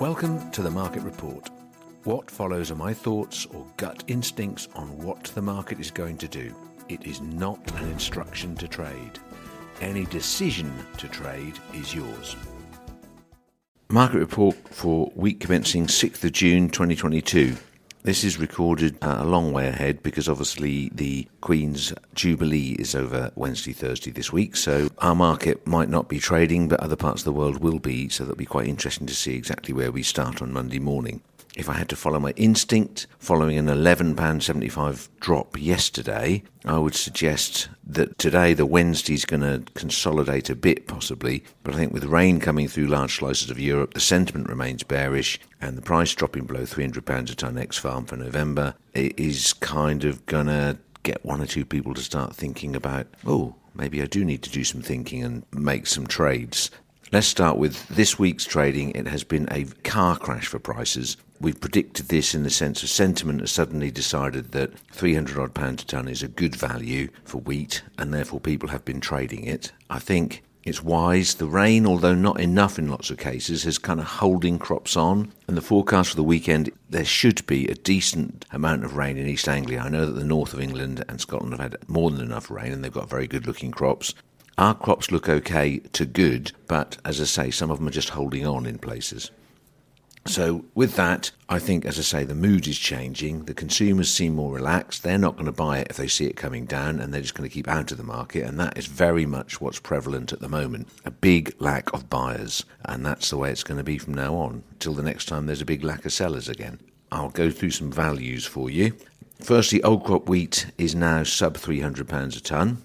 Welcome to the Market Report. What follows are my thoughts or gut instincts on what the market is going to do. It is not an instruction to trade. Any decision to trade is yours. Market Report for week commencing 6th of June 2022. This is recorded uh, a long way ahead because obviously the Queen's Jubilee is over Wednesday, Thursday this week. So our market might not be trading, but other parts of the world will be. So that'll be quite interesting to see exactly where we start on Monday morning if I had to follow my instinct, following an £11.75 drop yesterday, I would suggest that today the Wednesday's going to consolidate a bit, possibly. But I think with rain coming through large slices of Europe, the sentiment remains bearish, and the price dropping below £300 a tonne ex farm for November, it is kind of going to get one or two people to start thinking about, oh, maybe I do need to do some thinking and make some trades. Let's start with this week's trading. It has been a car crash for prices. We've predicted this in the sense of sentiment has suddenly decided that 300 odd pounds a tonne is a good value for wheat, and therefore people have been trading it. I think it's wise. The rain, although not enough in lots of cases, is kind of holding crops on. And the forecast for the weekend, there should be a decent amount of rain in East Anglia. I know that the north of England and Scotland have had more than enough rain and they've got very good looking crops. Our crops look okay to good, but as I say, some of them are just holding on in places. So, with that, I think, as I say, the mood is changing. The consumers seem more relaxed. They're not going to buy it if they see it coming down, and they're just going to keep out of the market. And that is very much what's prevalent at the moment a big lack of buyers. And that's the way it's going to be from now on, till the next time there's a big lack of sellers again. I'll go through some values for you. Firstly, old crop wheat is now sub £300 a tonne.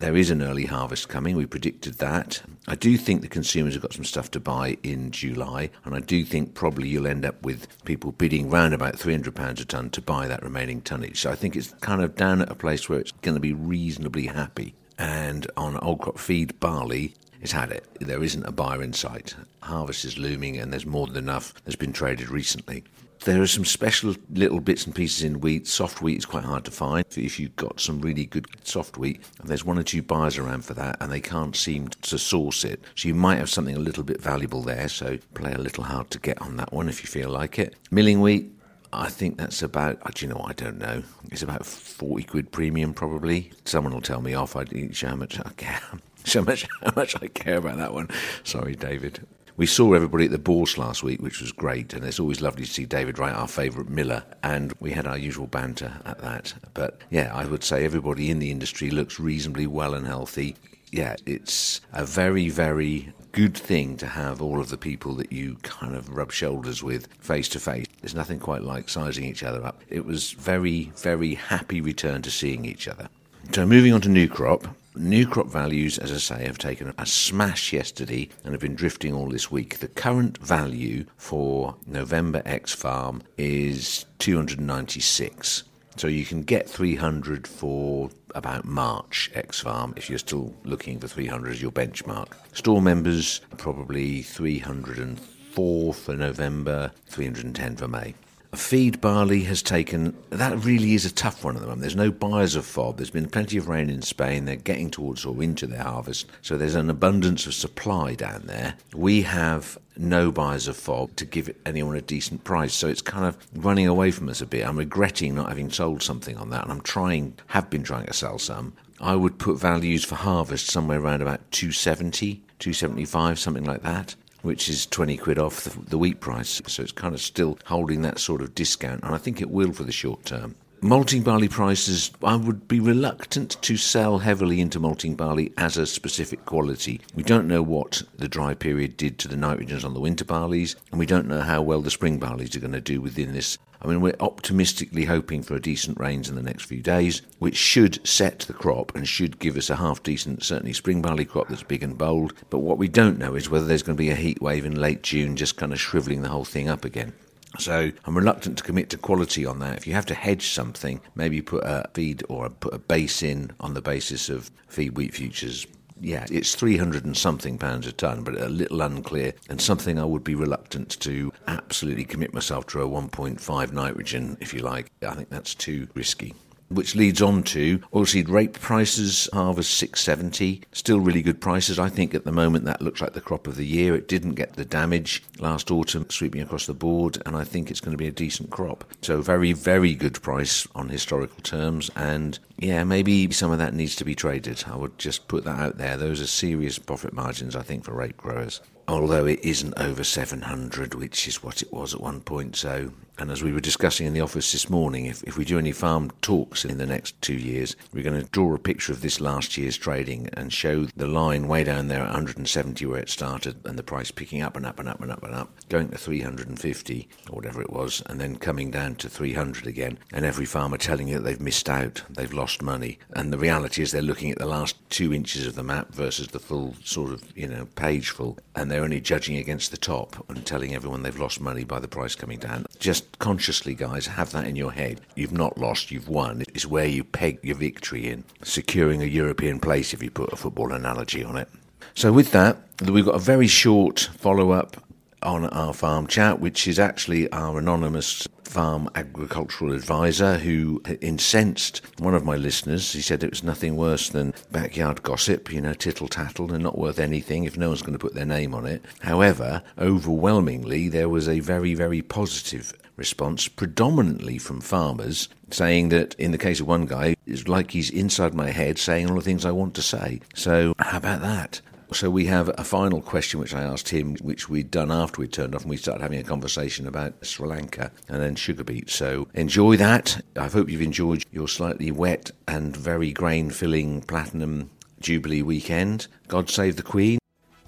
There is an early harvest coming. We predicted that. I do think the consumers have got some stuff to buy in July, and I do think probably you'll end up with people bidding round about £300 a tonne to buy that remaining tonnage. So I think it's kind of down at a place where it's going to be reasonably happy. And on old crop feed barley, it's had it. There isn't a buyer in sight. Harvest is looming, and there's more than enough that's been traded recently. There are some special little bits and pieces in wheat. Soft wheat is quite hard to find. If you've got some really good soft wheat, and there's one or two buyers around for that, and they can't seem to source it. So you might have something a little bit valuable there. So play a little hard to get on that one if you feel like it. Milling wheat, I think that's about, uh, do you know I don't know. It's about 40 quid premium probably. Someone will tell me off. I show how much I care. So much, how much I care about that one. Sorry, David. We saw everybody at the Bourse last week, which was great, and it's always lovely to see David Wright, our favourite miller, and we had our usual banter at that. But yeah, I would say everybody in the industry looks reasonably well and healthy. Yeah, it's a very, very good thing to have all of the people that you kind of rub shoulders with face to face. There's nothing quite like sizing each other up. It was very, very happy return to seeing each other. So moving on to new crop, New crop values, as I say, have taken a smash yesterday and have been drifting all this week. The current value for November ex farm is 296. So you can get 300 for about March ex farm if you're still looking for 300 as your benchmark. Store members probably 304 for November, 310 for May. Feed barley has taken, that really is a tough one at the moment. There's no buyers of FOB. There's been plenty of rain in Spain. They're getting towards or into their harvest. So there's an abundance of supply down there. We have no buyers of FOB to give anyone a decent price. So it's kind of running away from us a bit. I'm regretting not having sold something on that. And I'm trying, have been trying to sell some. I would put values for harvest somewhere around about 270, 275, something like that which is 20 quid off the, the wheat price. So it's kind of still holding that sort of discount, and I think it will for the short term. Malting barley prices, I would be reluctant to sell heavily into malting barley as a specific quality. We don't know what the dry period did to the nitrogens on the winter barleys, and we don't know how well the spring barleys are going to do within this I mean, we're optimistically hoping for a decent rains in the next few days, which should set the crop and should give us a half decent, certainly spring barley crop that's big and bold. But what we don't know is whether there's going to be a heat wave in late June, just kind of shriveling the whole thing up again. So I'm reluctant to commit to quality on that. If you have to hedge something, maybe put a feed or put a base in on the basis of feed wheat futures. Yeah, it's 300 and something pounds a tonne, but a little unclear and something I would be reluctant to absolutely commit myself to a 1.5 nitrogen, if you like. I think that's too risky which leads on to oilseed rape prices, harvest 670. Still really good prices. I think at the moment that looks like the crop of the year. It didn't get the damage last autumn sweeping across the board, and I think it's going to be a decent crop. So, very, very good price on historical terms. And yeah, maybe some of that needs to be traded. I would just put that out there. Those are serious profit margins, I think, for rape growers although it isn't over 700, which is what it was at one point. So, and as we were discussing in the office this morning, if, if we do any farm talks in the next two years, we're going to draw a picture of this last year's trading and show the line way down there at 170 where it started and the price picking up and up and up and up and up, going to 350 or whatever it was, and then coming down to 300 again. And every farmer telling you that they've missed out, they've lost money. And the reality is they're looking at the last two inches of the map versus the full sort of, you know, page full. And they're they're only judging against the top and telling everyone they've lost money by the price coming down. Just consciously, guys, have that in your head. You've not lost, you've won. It's where you peg your victory in, securing a European place, if you put a football analogy on it. So, with that, we've got a very short follow up on our farm chat, which is actually our anonymous farm agricultural advisor who incensed one of my listeners. He said it was nothing worse than backyard gossip, you know, tittle tattle, and not worth anything if no one's going to put their name on it. However, overwhelmingly, there was a very, very positive response, predominantly from farmers, saying that in the case of one guy, it's like he's inside my head saying all the things I want to say. So, how about that? So we have a final question which I asked him, which we'd done after we'd turned off and we started having a conversation about Sri Lanka and then sugar beet. So enjoy that. I hope you've enjoyed your slightly wet and very grain filling platinum Jubilee weekend. God save the Queen.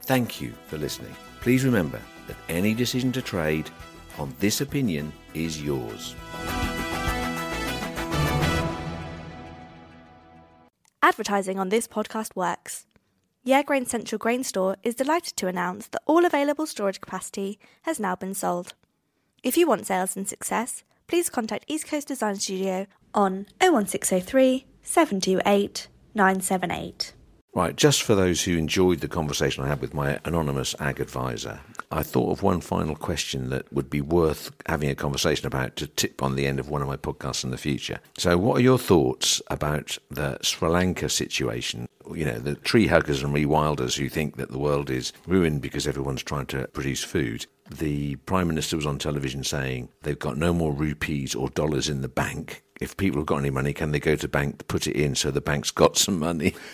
Thank you for listening. Please remember that any decision to trade on this opinion is yours. Advertising on this podcast works. Yeah Grain Central Grain Store is delighted to announce that all available storage capacity has now been sold. If you want sales and success, please contact East Coast Design Studio on 01603 728 978. Right, just for those who enjoyed the conversation I had with my anonymous ag advisor, I thought of one final question that would be worth having a conversation about to tip on the end of one of my podcasts in the future. So, what are your thoughts about the Sri Lanka situation? You know, the tree huggers and rewilders who think that the world is ruined because everyone's trying to produce food. The Prime Minister was on television saying they've got no more rupees or dollars in the bank. If people have got any money, can they go to bank put it in so the bank's got some money?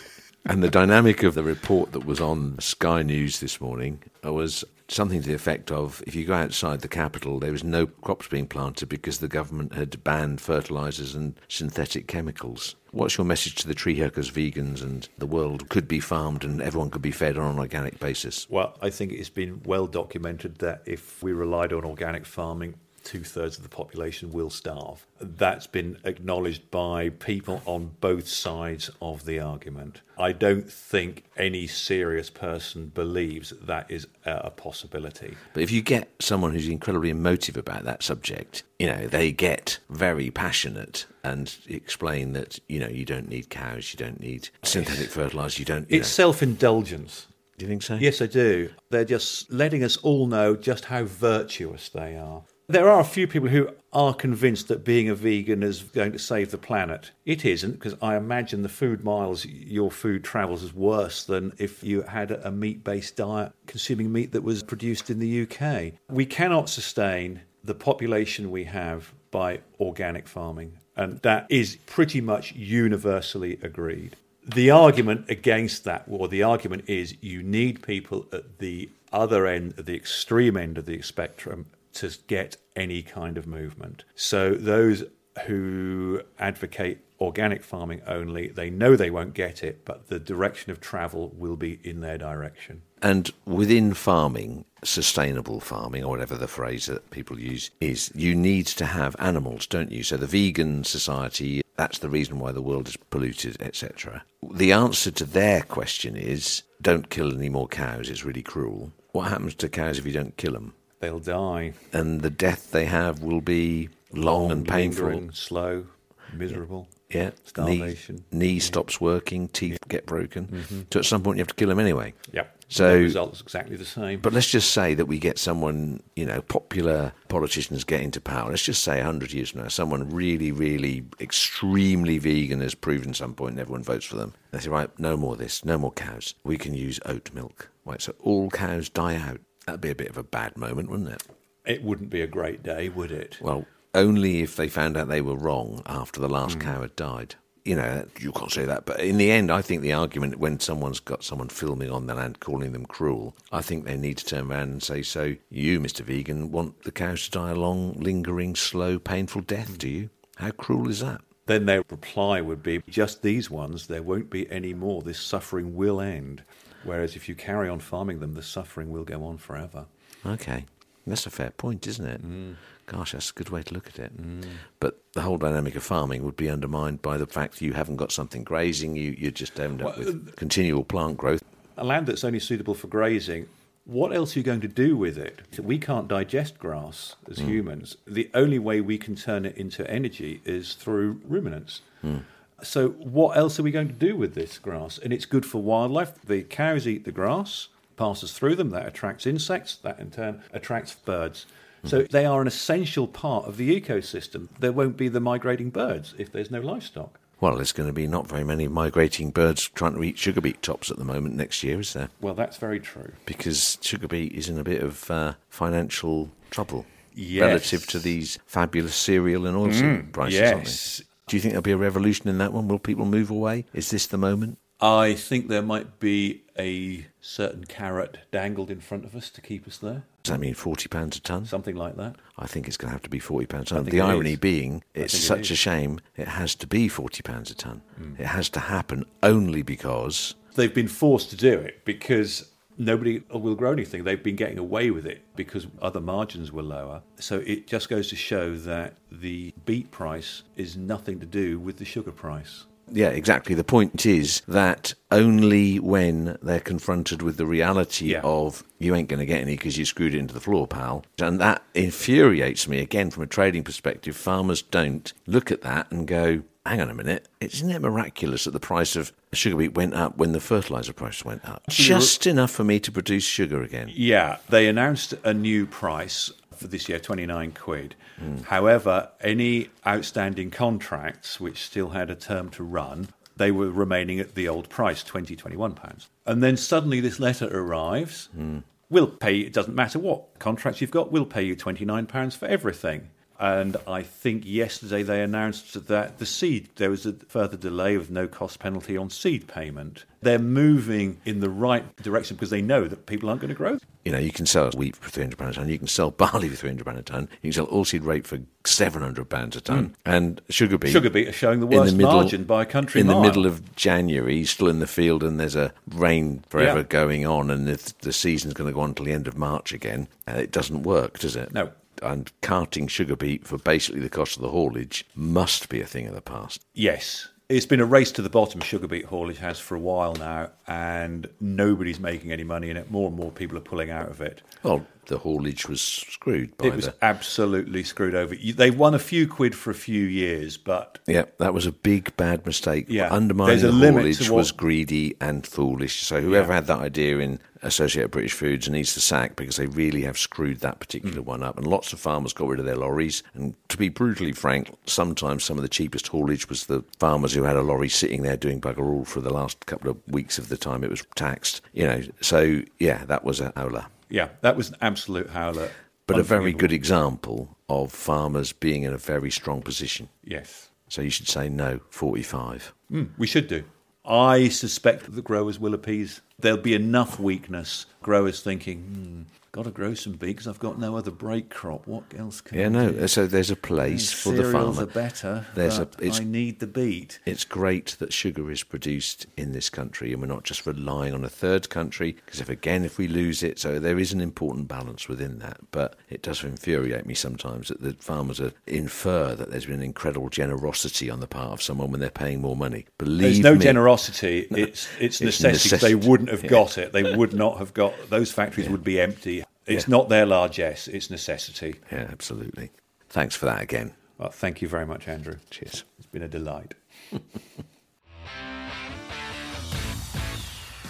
And the dynamic of the report that was on Sky News this morning uh, was something to the effect of if you go outside the capital, there was no crops being planted because the government had banned fertilizers and synthetic chemicals. What's your message to the tree huggers, vegans, and the world could be farmed and everyone could be fed on an organic basis? Well, I think it's been well documented that if we relied on organic farming, two thirds of the population will starve. That's been acknowledged by people on both sides of the argument. I don't think any serious person believes that is a possibility. But if you get someone who's incredibly emotive about that subject, you know, they get very passionate and explain that, you know, you don't need cows, you don't need synthetic fertilizer, you don't. You it's self indulgence. Do you think so? Yes, I do. They're just letting us all know just how virtuous they are. There are a few people who are convinced that being a vegan is going to save the planet. It isn't, because I imagine the food miles your food travels is worse than if you had a meat based diet consuming meat that was produced in the UK. We cannot sustain the population we have by organic farming, and that is pretty much universally agreed. The argument against that, or the argument is you need people at the other end, at the extreme end of the spectrum, to get any kind of movement. So those who advocate organic farming only. They know they won't get it, but the direction of travel will be in their direction. And within farming, sustainable farming, or whatever the phrase that people use is, you need to have animals, don't you? So the vegan society, that's the reason why the world is polluted, etc. The answer to their question is don't kill any more cows, it's really cruel. What happens to cows if you don't kill them? They'll die. And the death they have will be long, and painful. slow, miserable. Yeah, Starvation. Knee, knee stops working, teeth get broken. Mm-hmm. So at some point you have to kill them anyway. Yep. So- the result's exactly the same. But let's just say that we get someone, you know, popular politicians get into power. Let's just say 100 years from now, someone really, really extremely vegan has proven some point and everyone votes for them. They say, right, no more this, no more cows. We can use oat milk. Right, so all cows die out. That'd be a bit of a bad moment, wouldn't it? it wouldn't be a great day, would it? Well, only if they found out they were wrong after the last hmm. cow had died. You know, you can't say that. But in the end, I think the argument when someone's got someone filming on the land calling them cruel, I think they need to turn around and say, So, you, Mr. Vegan, want the cows to die a long, lingering, slow, painful death, hmm. do you? How cruel is that? Then their reply would be just these ones, there won't be any more. This suffering will end. Whereas if you carry on farming them, the suffering will go on forever. Okay. That's a fair point, isn't it? Mm. Gosh, that's a good way to look at it. Mm. But the whole dynamic of farming would be undermined by the fact that you haven't got something grazing, you, you just end up with uh, continual plant growth. A land that's only suitable for grazing, what else are you going to do with it? We can't digest grass as mm. humans. The only way we can turn it into energy is through ruminants. Hmm. So, what else are we going to do with this grass? And it's good for wildlife. The cows eat the grass, passes through them, that attracts insects, that in turn attracts birds. So, they are an essential part of the ecosystem. There won't be the migrating birds if there's no livestock. Well, there's going to be not very many migrating birds trying to eat sugar beet tops at the moment next year, is there? Well, that's very true. Because sugar beet is in a bit of uh, financial trouble Yes. relative to these fabulous cereal and oilseed prices, aren't they? yes. Do you think there'll be a revolution in that one? Will people move away? Is this the moment? I think there might be a certain carrot dangled in front of us to keep us there, Does that mean forty pounds a ton? something like that. I think it's going to have to be forty pounds a ton. The irony is. being, it's think it such a shame it has to be forty pounds a ton. Hmm. It has to happen only because They've been forced to do it because nobody will grow anything. They've been getting away with it because other margins were lower. So it just goes to show that the beet price is nothing to do with the sugar price. Yeah, exactly. The point is that only when they're confronted with the reality Yeah. of you ain't going to get any because you screwed it into the floor, pal. And that infuriates me. Again, from a trading perspective, farmers don't look at that and go, hang on a minute, isn't it miraculous that the price of sugar beet went up when the fertilizer price went up? Just enough for me to produce sugar again. Yeah, they announced a new price for this year, 29 quid. Hmm. However, any outstanding contracts which still had a term to run, they were remaining at the old price, 20, 21 pounds. And then suddenly this letter arrives. Hmm. We'll pay, it doesn't matter what contracts you've got, we'll pay you 29 pounds for everything. And I think yesterday they announced that the seed, there was a further delay with no cost penalty on seed payment. They're moving in the right direction because they know that people aren't going to grow. You know, you can sell wheat for three hundred pounds a ton. You can sell barley for three hundred pounds a ton. You can sell oilseed rape for seven hundred pounds a ton. Mm. And sugar beet, Sugar beet are showing the worst margin by a country in mile. the middle of January, still in the field, and there's a rain forever Yeah. going on, and if the season's going to go on till the end of March again, it doesn't work, does it? No. And carting sugar beet for basically the cost of the haulage must be a thing of the past. Yes. It's been a race to the bottom, sugar beet haulage has for a while now, and nobody's making any money in it. More and more people are pulling out of it. Well, the haulage was screwed by It was the. absolutely screwed over. They won a few quid for a few years, but Yeah, that was a big bad mistake. Yeah, Undermining the haulage what- was greedy and foolish. So whoever Yeah. had that idea in Associated British Foods needs to sack because they really have screwed that particular Mm. one up. And lots of farmers got rid of their lorries. And to be brutally frank, sometimes some of the cheapest haulage was the farmers who had a lorry sitting there doing bugger all for the last couple of weeks of the time it was taxed. You know, so yeah, that was a howler. Yeah, that was an absolute howler. But a very good example of farmers being in a very strong position. Yes. So you should say no, 45. Mm, we should do. I suspect that the growers will appease. There'll be enough weakness. Growers thinking, hmm, got to grow some because I've got no other break crop. What else can Yeah, I no. do? So there's a place Yeah, for the farmer. are better. There's a- it's- I need the beet. It's great that sugar is produced in this country and we're not just relying on a third country because if again if we lose it so there is an important balance within that but it does infuriate me sometimes that the farmers are, infer that there's been incredible generosity on the part of someone when they're paying more money believe There's no me generosity. It's it's necessity. 'cause They necessity. wouldn't have Yeah. got it. They would not have got. Those factories would be empty. It's Yeah. not their largesse. It's necessity. yeah absolutely thanks for that again Well, thank you very much, Andrew. cheers It's been a delight.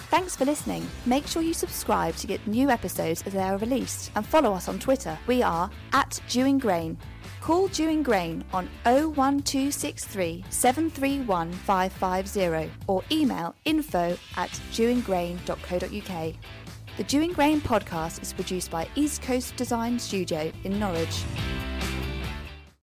Thanks for listening. Make sure you subscribe to get new episodes as they are released and follow us on Twitter. We are at Dewing Grain. Call Dewing Grain on 01263 731 550 or email info at dewinggrain.co.uk. The Dewing Grain podcast is produced by East Coast Design Studio in Norwich.